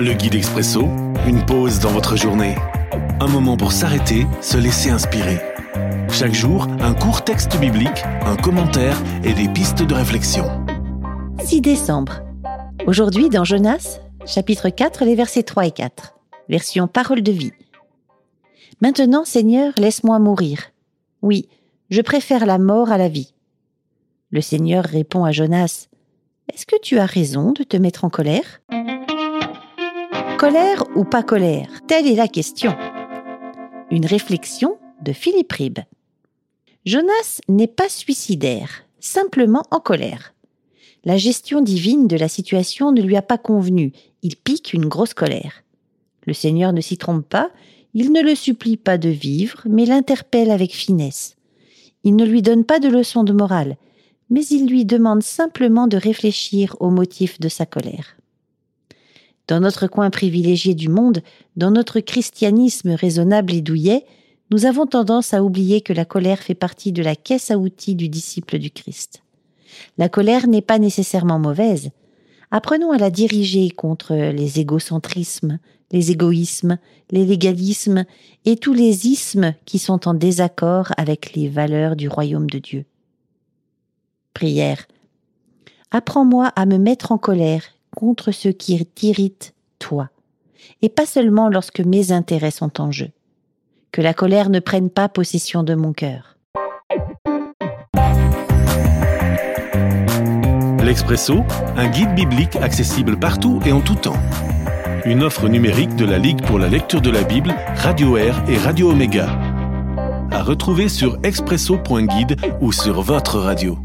Le guide expresso, une pause dans votre journée. Un moment pour s'arrêter, se laisser inspirer. Chaque jour, un court texte biblique, un commentaire et des pistes de réflexion. 6 décembre. Aujourd'hui dans Jonas, chapitre 4, les versets 3 et 4. Version parole de vie. Maintenant, Seigneur, laisse-moi mourir. Oui, je préfère la mort à la vie. Le Seigneur répond à Jonas, Est-ce que tu as raison de te mettre en colère? Colère ou pas colère? Telle est la question. Une réflexion de Philippe Ribbe. Jonas n'est pas suicidaire, simplement en colère. La gestion divine de la situation ne lui a pas convenu, il pique une grosse colère. Le Seigneur ne s'y trompe pas, il ne le supplie pas de vivre, mais l'interpelle avec finesse. Il ne lui donne pas de leçon de morale, mais il lui demande simplement de réfléchir au motif de sa colère. Dans notre coin privilégié du monde, dans notre christianisme raisonnable et douillet, nous avons tendance à oublier que la colère fait partie de la caisse à outils du disciple du Christ. La colère n'est pas nécessairement mauvaise. Apprenons à la diriger contre les égocentrismes, les égoïsmes, les légalismes et tous les ismes qui sont en désaccord avec les valeurs du royaume de Dieu. Prière. Apprends-moi à me mettre en colère contre ce qui t'irrite, toi, et pas seulement lorsque mes intérêts sont en jeu. Que la colère ne prenne pas possession de mon cœur. L'Expresso, un guide biblique accessible partout et en tout temps. Une offre numérique de la Ligue pour la lecture de la Bible, Radio Air et Radio Omega. À retrouver sur expresso.guide ou sur votre radio.